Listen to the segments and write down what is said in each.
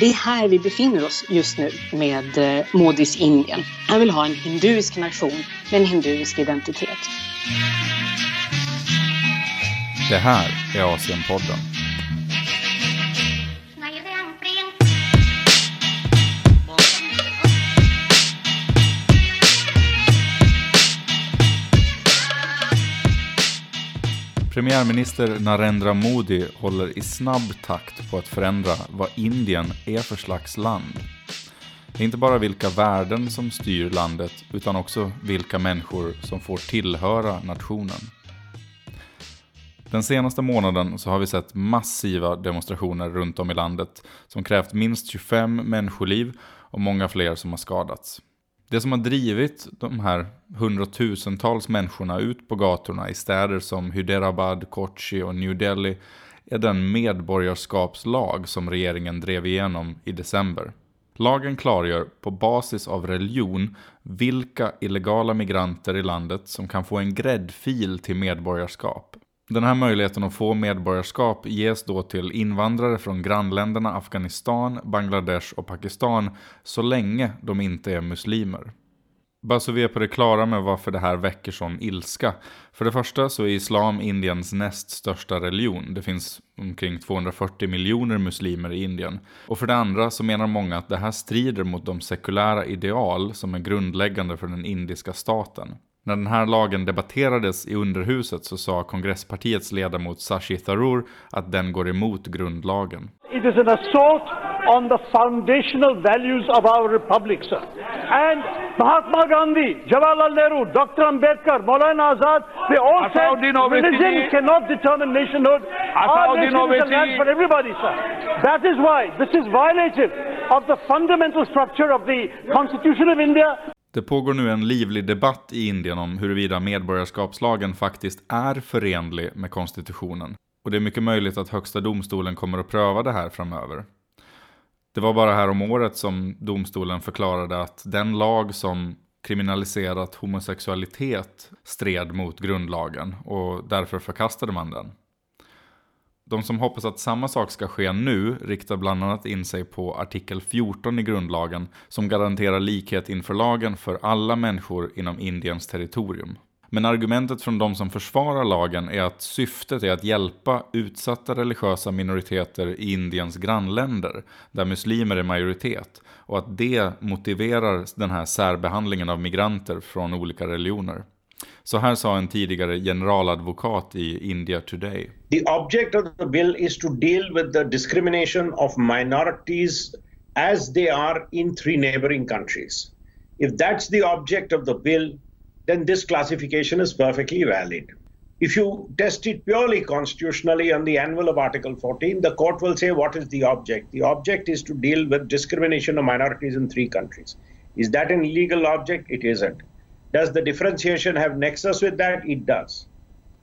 Det är här vi befinner oss just nu med eh, Modis Indien. Han vill ha en hinduisk nation med en hinduisk identitet. Det här är Asienpodden. Premiärminister Narendra Modi håller i snabb takt på att förändra vad Indien är för slags land. Det är inte bara vilka värden som styr landet utan också vilka människor som får tillhöra nationen. Den senaste månaden så har vi sett massiva demonstrationer runt om i landet som krävt minst 25 människoliv och många fler som har skadats. Det som har drivit de här hundratusentals människorna ut på gatorna i städer som Hyderabad, Kochi och New Delhi är den medborgarskapslag som regeringen drev igenom i december. Lagen klargör på basis av religion vilka illegala migranter i landet som kan få en gräddfil till medborgarskap. Den här möjligheten att få medborgarskap ges då till invandrare från grannländerna Afghanistan, Bangladesh och Pakistan så länge de inte är muslimer. Bara så vi är på det klara med varför det här väcker sån ilska. För det första så är islam Indiens näst största religion. Det finns omkring 240 miljoner muslimer i Indien. Och för det andra så menar många att det här strider mot de sekulära ideal som är grundläggande för den indiska staten. När den här lagen debatterades i underhuset så sa kongresspartiets ledamot Sashi Tharoor att den går emot grundlagen. It is an assault on the foundational values of our republic, sir. And Mahatma Gandhi, Jawaharlal Nehru, Dr. Ambedkar, Maulana Azad, they all said religion cannot determine nationhood. Our nation is a land for everybody, sir. That is why this is violative of the fundamental structure of the Constitution of India. Det pågår nu en livlig debatt i Indien om huruvida medborgarskapslagen faktiskt är förenlig med konstitutionen. Och det är mycket möjligt att högsta domstolen kommer att pröva det här framöver. Det var bara här om året som domstolen förklarade att den lag som kriminaliserat homosexualitet stred mot grundlagen och därför förkastade man den. De som hoppas att samma sak ska ske nu riktar bland annat in sig på artikel 14 i grundlagen som garanterar likhet inför lagen för alla människor inom Indiens territorium. Men argumentet från de som försvarar lagen är att syftet är att hjälpa utsatta religiösa minoriteter i Indiens grannländer, där muslimer är majoritet, och att det motiverar den här särbehandlingen av migranter från olika religioner. Så här sa en tidigare generaladvokat i India Today. The object of the bill is to deal with the discrimination of minorities as they are in three neighboring countries. If that's the object of the bill, then this classification is perfectly valid. If you test it purely constitutionally on the anvil of Article 14, the court will say what is the object? The object is to deal with discrimination of minorities in three countries. Is that an illegal object? It isn't. Does the differentiation have nexus with that? It does.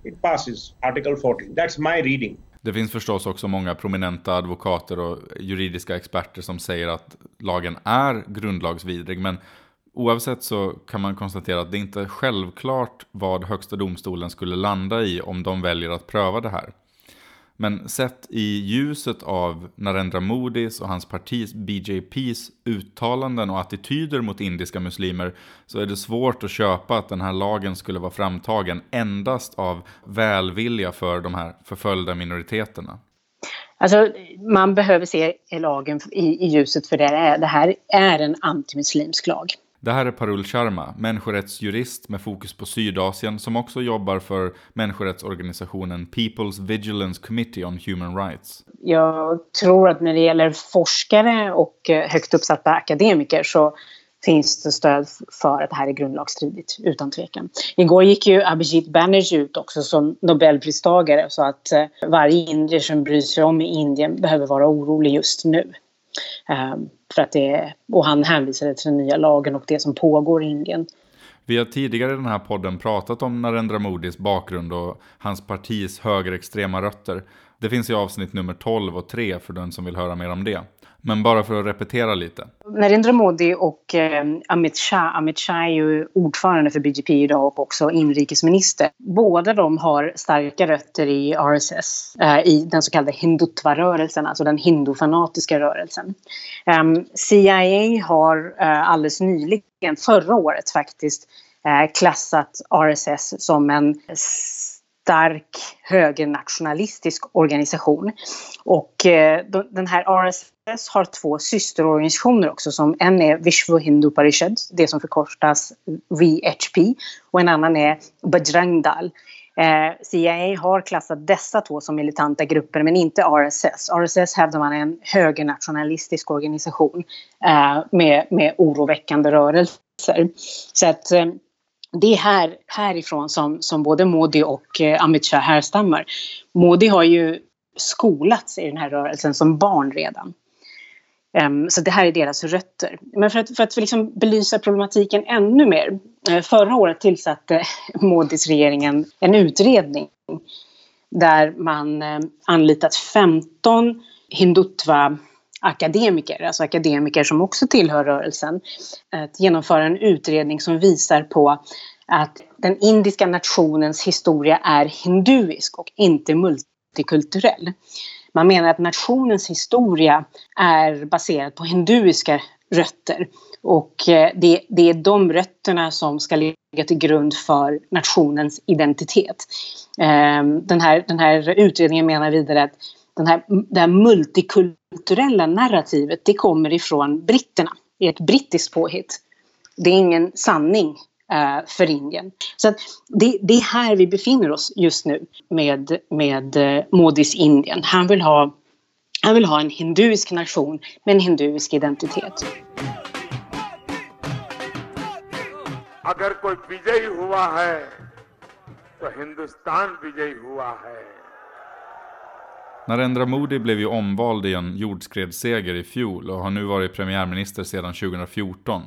It passes Article 14. That's my reading. Det finns förstås också många prominenta advokater och juridiska experter som säger att lagen är grundlagsvidrig. Men oavsett så kan man konstatera att det inte är självklart vad högsta domstolen skulle landa i om de väljer att pröva det här. Men sett i ljuset av Narendra Modis och hans partis BJPs uttalanden och attityder mot indiska muslimer så är det svårt att köpa att den här lagen skulle vara framtagen endast av välvilja för de här förföljda minoriteterna. Alltså, man behöver se lagen i, i ljuset för det är. Det här är en antimuslimsk lag. Det här är Parul Sharma, människorättsjurist med fokus på Sydasien som också jobbar för människorättsorganisationen People's Vigilance Committee on Human Rights. Jag tror att när det gäller forskare och eh, högt uppsatta akademiker så finns det stöd för att det här är grundlagsstridigt, utan tvekan. Igår gick ju Abhijit Banerjee ut också som nobelpristagare så att eh, varje indier som bryr sig om i Indien behöver vara orolig just nu. Ehm, för att det, och han hänvisade till den nya lagen och det som pågår i Indien. Vi har tidigare i den här podden pratat om Narendra Modis bakgrund och hans partis högerextrema rötter. Det finns i avsnitt nummer 12 och 3 för den som vill höra mer om det. Men bara för att repetera lite. Narendra Modi och eh, Amit Shah, Amit Shah är ju ordförande för BJP idag och också inrikesminister. Båda de har starka rötter i RSS, eh, i den så kallade hindutva-rörelsen, alltså den hindufanatiska rörelsen. Eh, CIA har eh, alldeles nyligen, förra året faktiskt, eh, klassat RSS som en stark högernationalistisk organisation. Och eh, den här RSS har två systerorganisationer också. Som en är Vishwa Hindu Parishad, det som förkortas VHP. Och en annan är Bajrang Dal. Eh, CIA har klassat dessa två som militanta grupper men inte RSS. RSS hävdar man är en högernationalistisk organisation eh, med, med oroväckande rörelser. Så att eh, det är här, härifrån som, som både Modi och eh, Amit Shah härstammar. Modi har ju skolats i den här rörelsen som barn redan. Um, så det här är deras rötter. Men för att, för att liksom belysa problematiken ännu mer. Eh, förra året tillsatte Modis regering en, utredning där man eh, anlitat 15 hindutva akademiker, alltså akademiker som också tillhör rörelsen, att genomföra en utredning som visar på att den indiska nationens historia är hinduisk och inte multikulturell. Man menar att nationens historia är baserad på hinduiska rötter och eh, det, det är de rötterna som ska ligga till grund för nationens identitet. Ehm, den här, den här utredningen menar vidare att den här, det här multikulturella narrativet det kommer ifrån britterna. Det är ett brittiskt påhitt. Det är ingen sanning uh, för Indien. Så det, det, är här vi befinner oss just nu med, med uh, Modis Indien. Han vill, ha, han vill ha en hinduisk nation med en hinduisk identitet. अगर कोई विजयी हुआ है तो हिंदुस्तान विजयी हुआ है Narendra Modi blev ju omvald i en jordskredsseger i fjol och har nu varit premiärminister sedan 2014.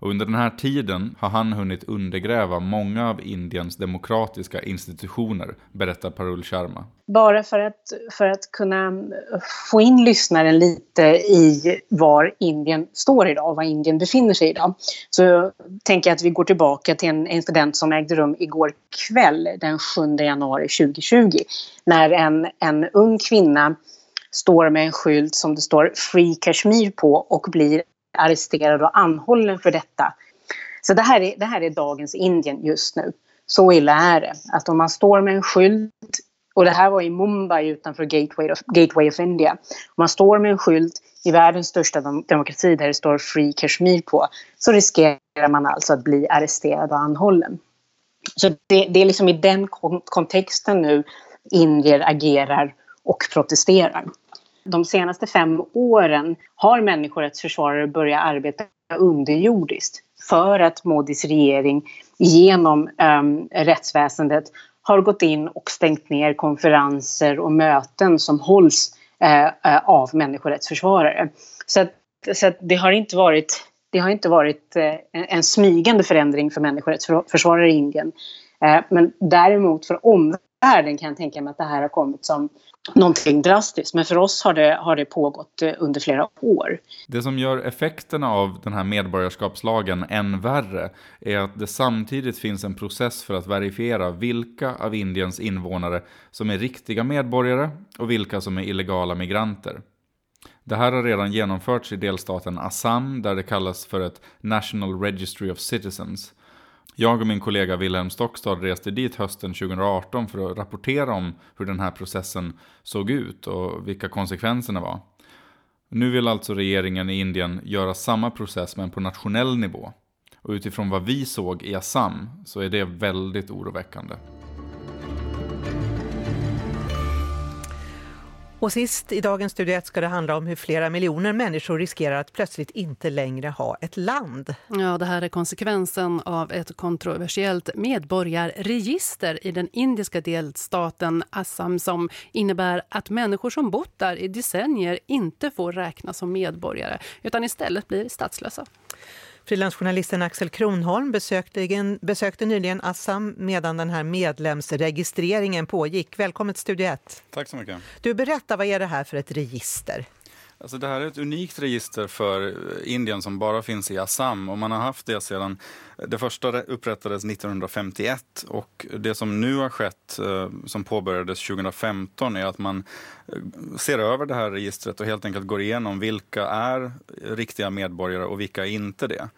Och under den här tiden har han hunnit undergräva många av Indiens demokratiska institutioner, berättar Parul Sharma. Bara för att, för att kunna få in lyssnaren lite i var Indien står idag och var Indien befinner sig idag så tänker jag att vi går tillbaka till en incident som ägde rum igår kväll den 7 januari 2020 när en, en ung kvinna står med en skylt som det står Free Kashmir på och blir arresterad och anhållen för detta. Så det här, är, det här är dagens Indien just nu. Så illa är det. Att om man står med en skylt, och det här var i Mumbai utanför Gateway of, Gateway of India. Om man står med en skylt i världens största demokrati där det står Free Kashmir på så riskerar man alltså att bli arresterad och anhållen. Så det, det är liksom i den kontexten nu indier agerar och protesterar de senaste fem åren har människorättsförsvarare börjat arbeta underjordiskt för att Modis regering genom um, rättsväsendet har gått in och stängt ner konferenser och möten som hålls uh, av människorättsförsvarare. Så, att, så att det har inte varit, det har inte varit uh, en smygande förändring för människorättsförsvarare i Indien. Eh, men däremot för omvärlden kan jag tänka mig att det här har kommit som någonting drastiskt. Men för oss har det, har det pågått eh, under flera år. Det som gör effekterna av den här medborgarskapslagen än värre är att det samtidigt finns en process för att verifiera vilka av Indiens invånare som är riktiga medborgare och vilka som är illegala migranter. Det här har redan genomförts i delstaten Assam där det kallas för ett National Registry of Citizens. Jag och min kollega Wilhelm Stockstad reste dit hösten 2018 för att rapportera om hur den här processen såg ut och vilka konsekvenserna var. Nu vill alltså regeringen i Indien göra samma process men på nationell nivå. Och utifrån vad vi såg i Assam så är det väldigt oroväckande. Och sist i dagens Studio 1 ska det handla om hur flera miljoner människor riskerar att plötsligt inte längre ha ett land. Ja, det här är konsekvensen av ett kontroversiellt medborgarregister i den indiska delstaten Assam som innebär att människor som bott där i decennier inte får räknas som medborgare utan istället blir statslösa. Frilansjournalisten Axel Kronholm besökte, besökte nyligen Assam medan den här medlemsregistreringen pågick. Välkommen till Studio 1. Tack så mycket. Du, berätta, vad är det här för ett register? Alltså det här är ett unikt register för eh, Indien som bara finns i Assam och man har haft det sedan eh, det första upprättades 1951 och det som nu har skett eh, som påbörjades 2015 är att man ser över det här registret och helt enkelt går igenom vilka är riktiga medborgare och vilka är inte det.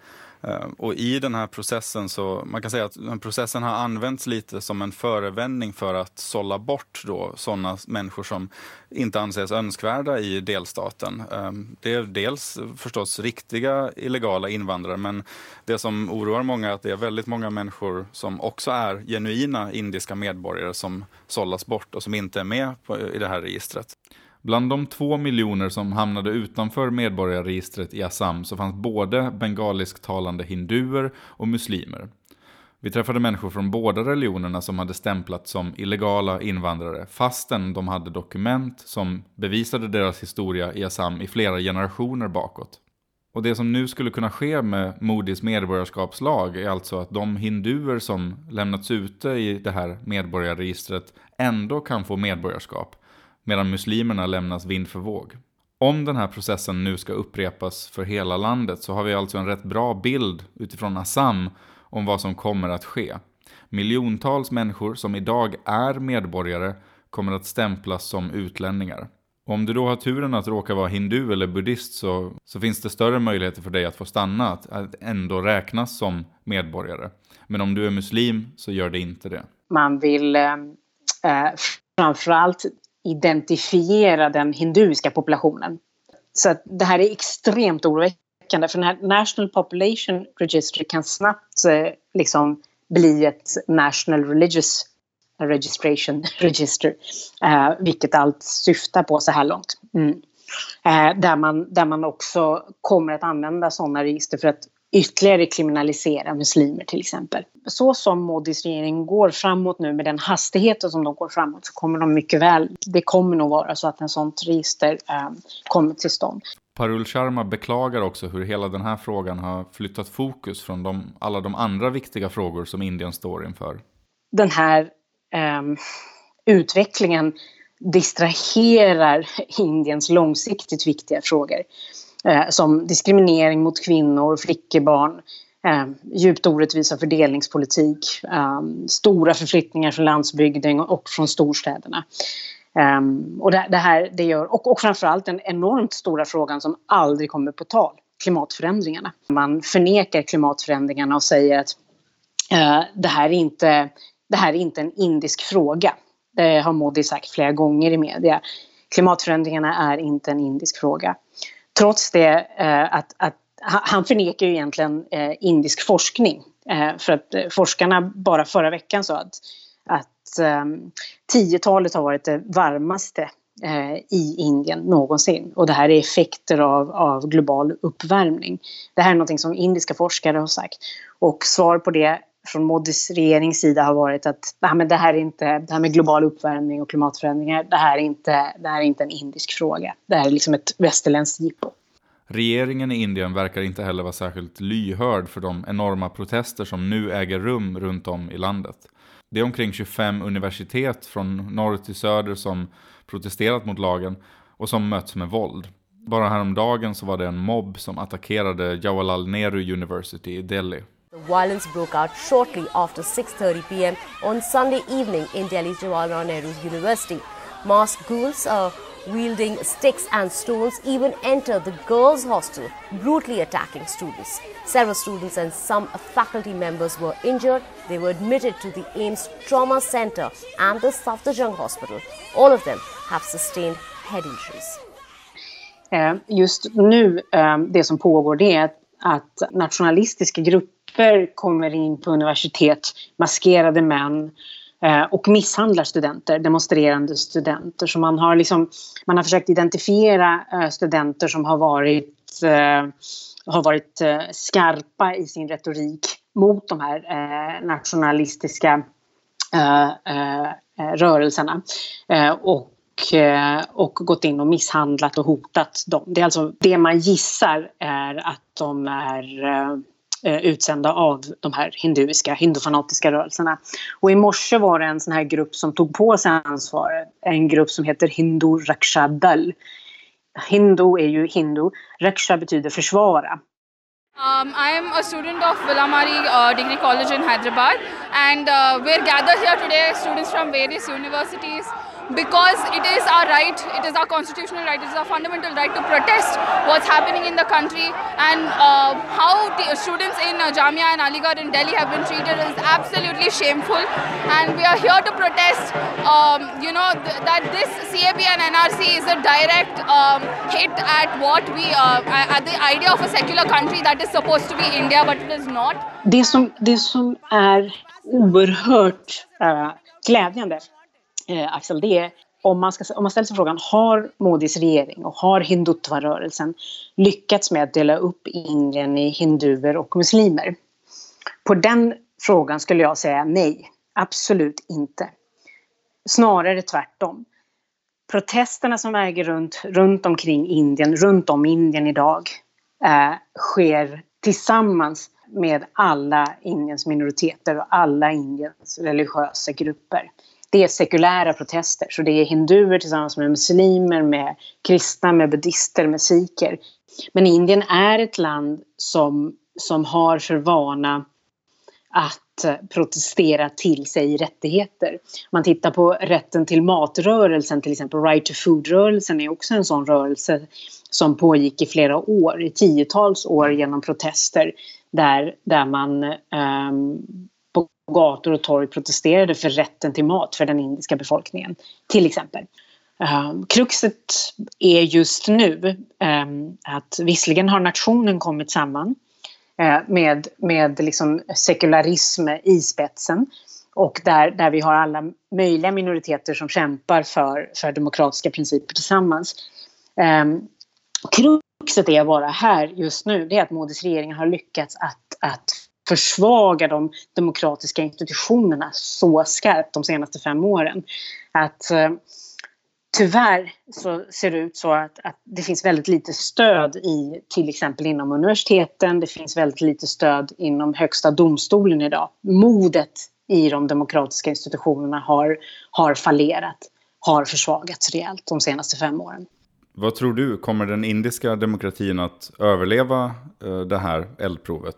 Ehm, och i den här processen så, man kan säga att den processen har använts lite som en förevändning för att sålla bort då sådana människor som inte anses önskvärda i delstaten. Ehm, det är dels förstås riktiga illegala invandrare, men det som oroar många är att det är väldigt många människor som också är genuina indiska medborgare som sållas bort och som inte är med i det här registret. Bland de två miljoner som hamnade utanför medborgarregistret i Assam så fanns både bengalisktalande hinduer och muslimer. Vi träffade människor från båda religionerna som hade stämplats som illegala invandrare fastän de hade dokument som bevisade deras historia i Assam i flera generationer bakåt. Och det som nu skulle kunna ske med Modis medborgarskapslag är alltså att de hinduer som lämnats ute i det här medborgarregistret ändå kan få medborgarskap medan muslimerna lämnas vind för våg. Om den här processen nu ska upprepas för hela landet så har vi alltså en rätt bra bild utifrån Assam om vad som kommer att ske. Miljontals människor som idag är medborgare kommer att stämplas som utlänningar. Om du då har turen att råka vara hindu eller buddhist så, så finns det större möjligheter för dig att få stanna, att, att ändå räknas som medborgare. Men om du är muslim så gör det inte det. Man vill eh, eh framförallt identifiera den hinduiska populationen. Så det här är extremt oroväckande för den här National Population Registry kan snabbt eh, liksom bli ett National Religious Registration Register, eh, vilket allt syftar på så här långt. Mm. Eh, där, man, där man också kommer att använda sådana register för att ytterligare kriminalisera muslimer till exempel. Så som Modis regering går framåt nu med den hastigheten som de går framåt så kommer de mycket väl, det kommer nog vara så att en sånt register eh, kommer till stånd. Parul Sharma beklagar också hur hela den här frågan har flyttat fokus från de, alla de andra viktiga frågor som Indien står inför. Den här eh, utvecklingen distraherar Indiens långsiktigt viktiga frågor eh, som diskriminering mot kvinnor, flickebarn, eh, djupt orättvisa fördelningspolitik, eh, stora förflyttningar från landsbygden och från storstäderna. Eh, och det, det, här det gör, och, och framförallt den enormt stora frågan som aldrig kommer på tal, klimatförändringarna. Man förnekar klimatförändringarna och säger att eh, det, här är inte, det här är inte en indisk fråga. Det har Modi sagt flera gånger i media. Klimatförändringarna är inte en indisk fråga trots det eh, att, att han förnekar ju egentligen eh, indisk forskning. Eh, för att forskarna bara förra veckan sa att, att ehm, 10-talet har varit det varmaste i Indien någonsin. Och det här är effekter av, av global uppvärmning. Det här är något som indiska forskare har sagt. Och svar på det från Modis regerings sida har varit att nej, men det, här är inte, det här med global uppvärmning och klimatförändringar, det här är inte, det här är inte en indisk fråga. Det här är liksom ett västerländskt jippo. Regeringen i Indien verkar inte heller vara särskilt lyhörd för de enorma protester som nu äger rum runt om i landet. Det är omkring 25 universitet från norr till söder som protesterat mot lagen och som möts med våld. Bara häromdagen så var det en mobb som attackerade Jawaharlal Nehru University i Delhi. The violence broke out shortly after 6:30 p.m. on Sunday evening in Delhi's Jawaharlal Nehru University. Masked goons uh, wielding sticks and stones, even entered the girls' hostel, brutally attacking students. Several students and some faculty members were injured. They were admitted to the AIMS Trauma Center and the Safdarjung Hospital. All of them have sustained head injuries. Eh, just nu, eh, det som pågår det är att nationalistiska grupper kommer in på universitet, maskerade män, eh, och misshandlar studenter, demonstrerande studenter. Så man har, liksom, man har försökt identifiera eh, studenter som har varit, eh, har varit skarpa i sin retorik mot de här nationalistiska rörelserna. och och gått in och misshandlat och hotat dem. Det är alltså det man gissar är att de är eh, utsända av de här hinduiska, hindufanatiska rörelserna. Och i morse var det en sån här grupp som tog på sig ansvaret. En grupp som heter Hindu Rakshadal. hindu är ju hindu. Raksha betyder försvara. Um, I am a student of Villamari uh, Degree College in Hyderabad and uh, we're gathered here today, students from various universities because it is our right, it is our constitutional right, it is our fundamental right to protest what's happening in the country. And uh, how students in uh, Jamia and Aligarh in Delhi have been treated is absolutely shameful. And we are here to protest, um, you know, th that this CAB and NRC is a direct um, hit at what we, uh, at the idea of a secular country that is supposed to be India but it is not. Det som, det som är oerhört uh, glädjande eh, Axel, det är om man, ska, om man ställer sig frågan, har Modis regering och har hindutva-rörelsen lyckats med att dela upp Indien i hinduer och muslimer? På den frågan skulle jag säga nej, absolut inte. Snarare tvärtom. Protesterna som äger runt, runt omkring Indien, runt om Indien idag, eh, sker tillsammans med alla Indiens minoriteter och alla Indiens religiösa grupper det är sekulära protester. Så det är hinduer tillsammans med muslimer, med kristna, med buddister, med sikher. Men Indien är ett land som, som har för vana att protestera till sig rättigheter. Man tittar på rätten till matrörelsen, till exempel Right to Food-rörelsen är också en sån rörelse som pågick i flera år, i tiotals år genom protester där, där man um, gator och torg protesterade för rätten till mat för den indiska befolkningen. Till exempel. Um, kruxet är just nu um, att visserligen har nationen kommit samman uh, med, med liksom sekularism i spetsen och där, där vi har alla möjliga minoriteter som kämpar för, för demokratiska principer tillsammans. Um, kruxet är bara här just nu, det är att Modis regering har lyckats att, att försvaga de demokratiska institutionerna så skarpt de senaste fem åren. Att eh, tyvärr så ser det ut så att, att, det finns väldigt lite stöd i till exempel inom universiteten. Det finns väldigt lite stöd inom högsta domstolen idag. Modet i de demokratiska institutionerna har, har fallerat, har försvagats rejält de senaste fem åren. Vad tror du, kommer den indiska demokratin att överleva eh, det här eldprovet?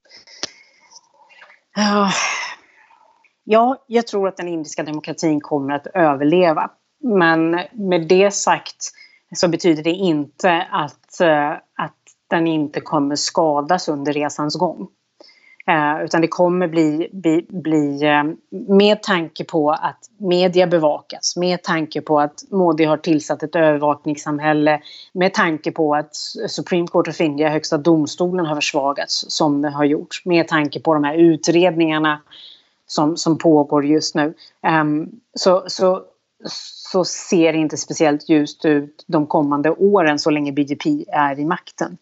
Ja, jag tror att den indiska demokratin kommer att överleva. Men med det sagt så betyder det inte att, eh, att den inte kommer skadas under resans gång. Eh, utan det kommer bli, bli, bli eh, med tanke på att media bevakas, med tanke på att Modi har tillsatt ett övervakningssamhälle, med tanke på att Supreme Court of India, Högsta domstolen, har försvagats som det har gjort, med tanke på de här utredningarna som, som pågår just nu. Ehm, så, så, så ser det inte speciellt ljust ut de kommande åren så länge BJP är i makten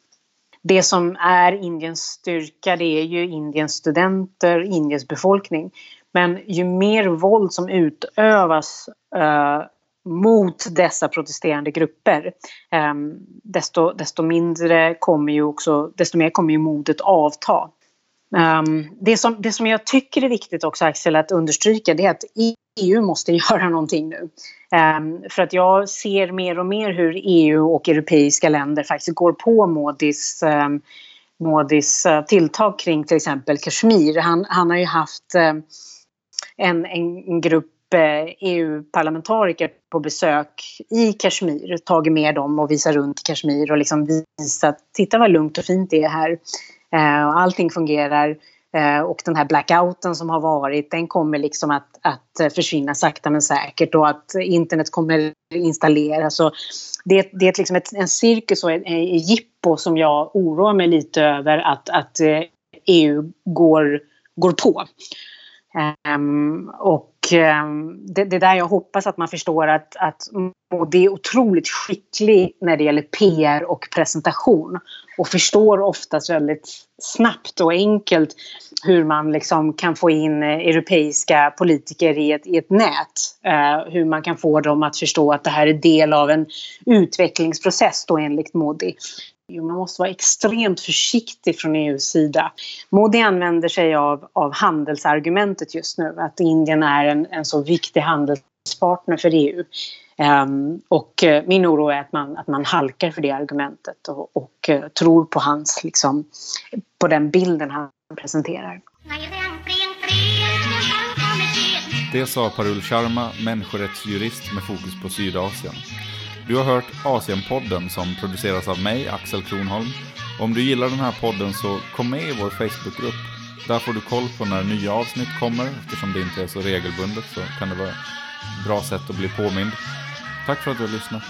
det som är Indiens styrka det är ju Indiens studenter, Indiens befolkning. Men ju mer våld som utövas eh, mot dessa protesterande grupper eh, desto, desto mindre kommer ju också, desto mer kommer ju modet avta. Um, det, som, det som jag tycker är viktigt också Axel att understryka det är att EU måste göra någonting nu. Um, för att jag ser mer och mer hur EU och europeiska länder faktiskt går på Modis, um, Modis uh, tilltag kring till exempel Kashmir. Han, han har ju haft um, en, en grupp eh, e EU-parlamentariker på besök i Kashmir, tagit med dem och visat runt Kashmir och liksom visat, titta vad lugnt och fint det är här. Eh, och allting fungerar. Eh, och den här blackouten som har varit, den kommer liksom att, att försvinna sakta men säkert och att internet kommer installeras. Och det, det är liksom ett, en cirkus och ett jippo som jag oroar mig lite över att, att eh, EU går, går på. Um, och um, det, det är där jag hoppas att man förstår att, att Modi är otroligt skicklig när det gäller PR och presentation. Och förstår oftast väldigt snabbt och enkelt hur man liksom kan få in europeiska politiker i ett, i ett nät. Uh, hur man kan få dem att förstå att det här är del av en utvecklingsprocess då enligt Modi. Man måste vara extremt försiktig från EUs sida. Modi använder sig av, av handelsargumentet just nu. Att Indien är en, en så viktig handelspartner för EU. Um, ehm, och uh, min oro är att man, att man halkar för det argumentet och, och uh, tror på hans, liksom, på den bilden han presenterar. Det sa Parul Sharma, människorättsjurist med fokus på Sydasien. Du har hört Asienpodden som produceras av mig, Axel Kronholm. Om du gillar den här podden så kom med i vår Facebookgrupp. Där får du koll på när nya avsnitt kommer. Eftersom det inte är så regelbundet så kan det vara ett bra sätt att bli påmind. Tack för att du har lyssnat.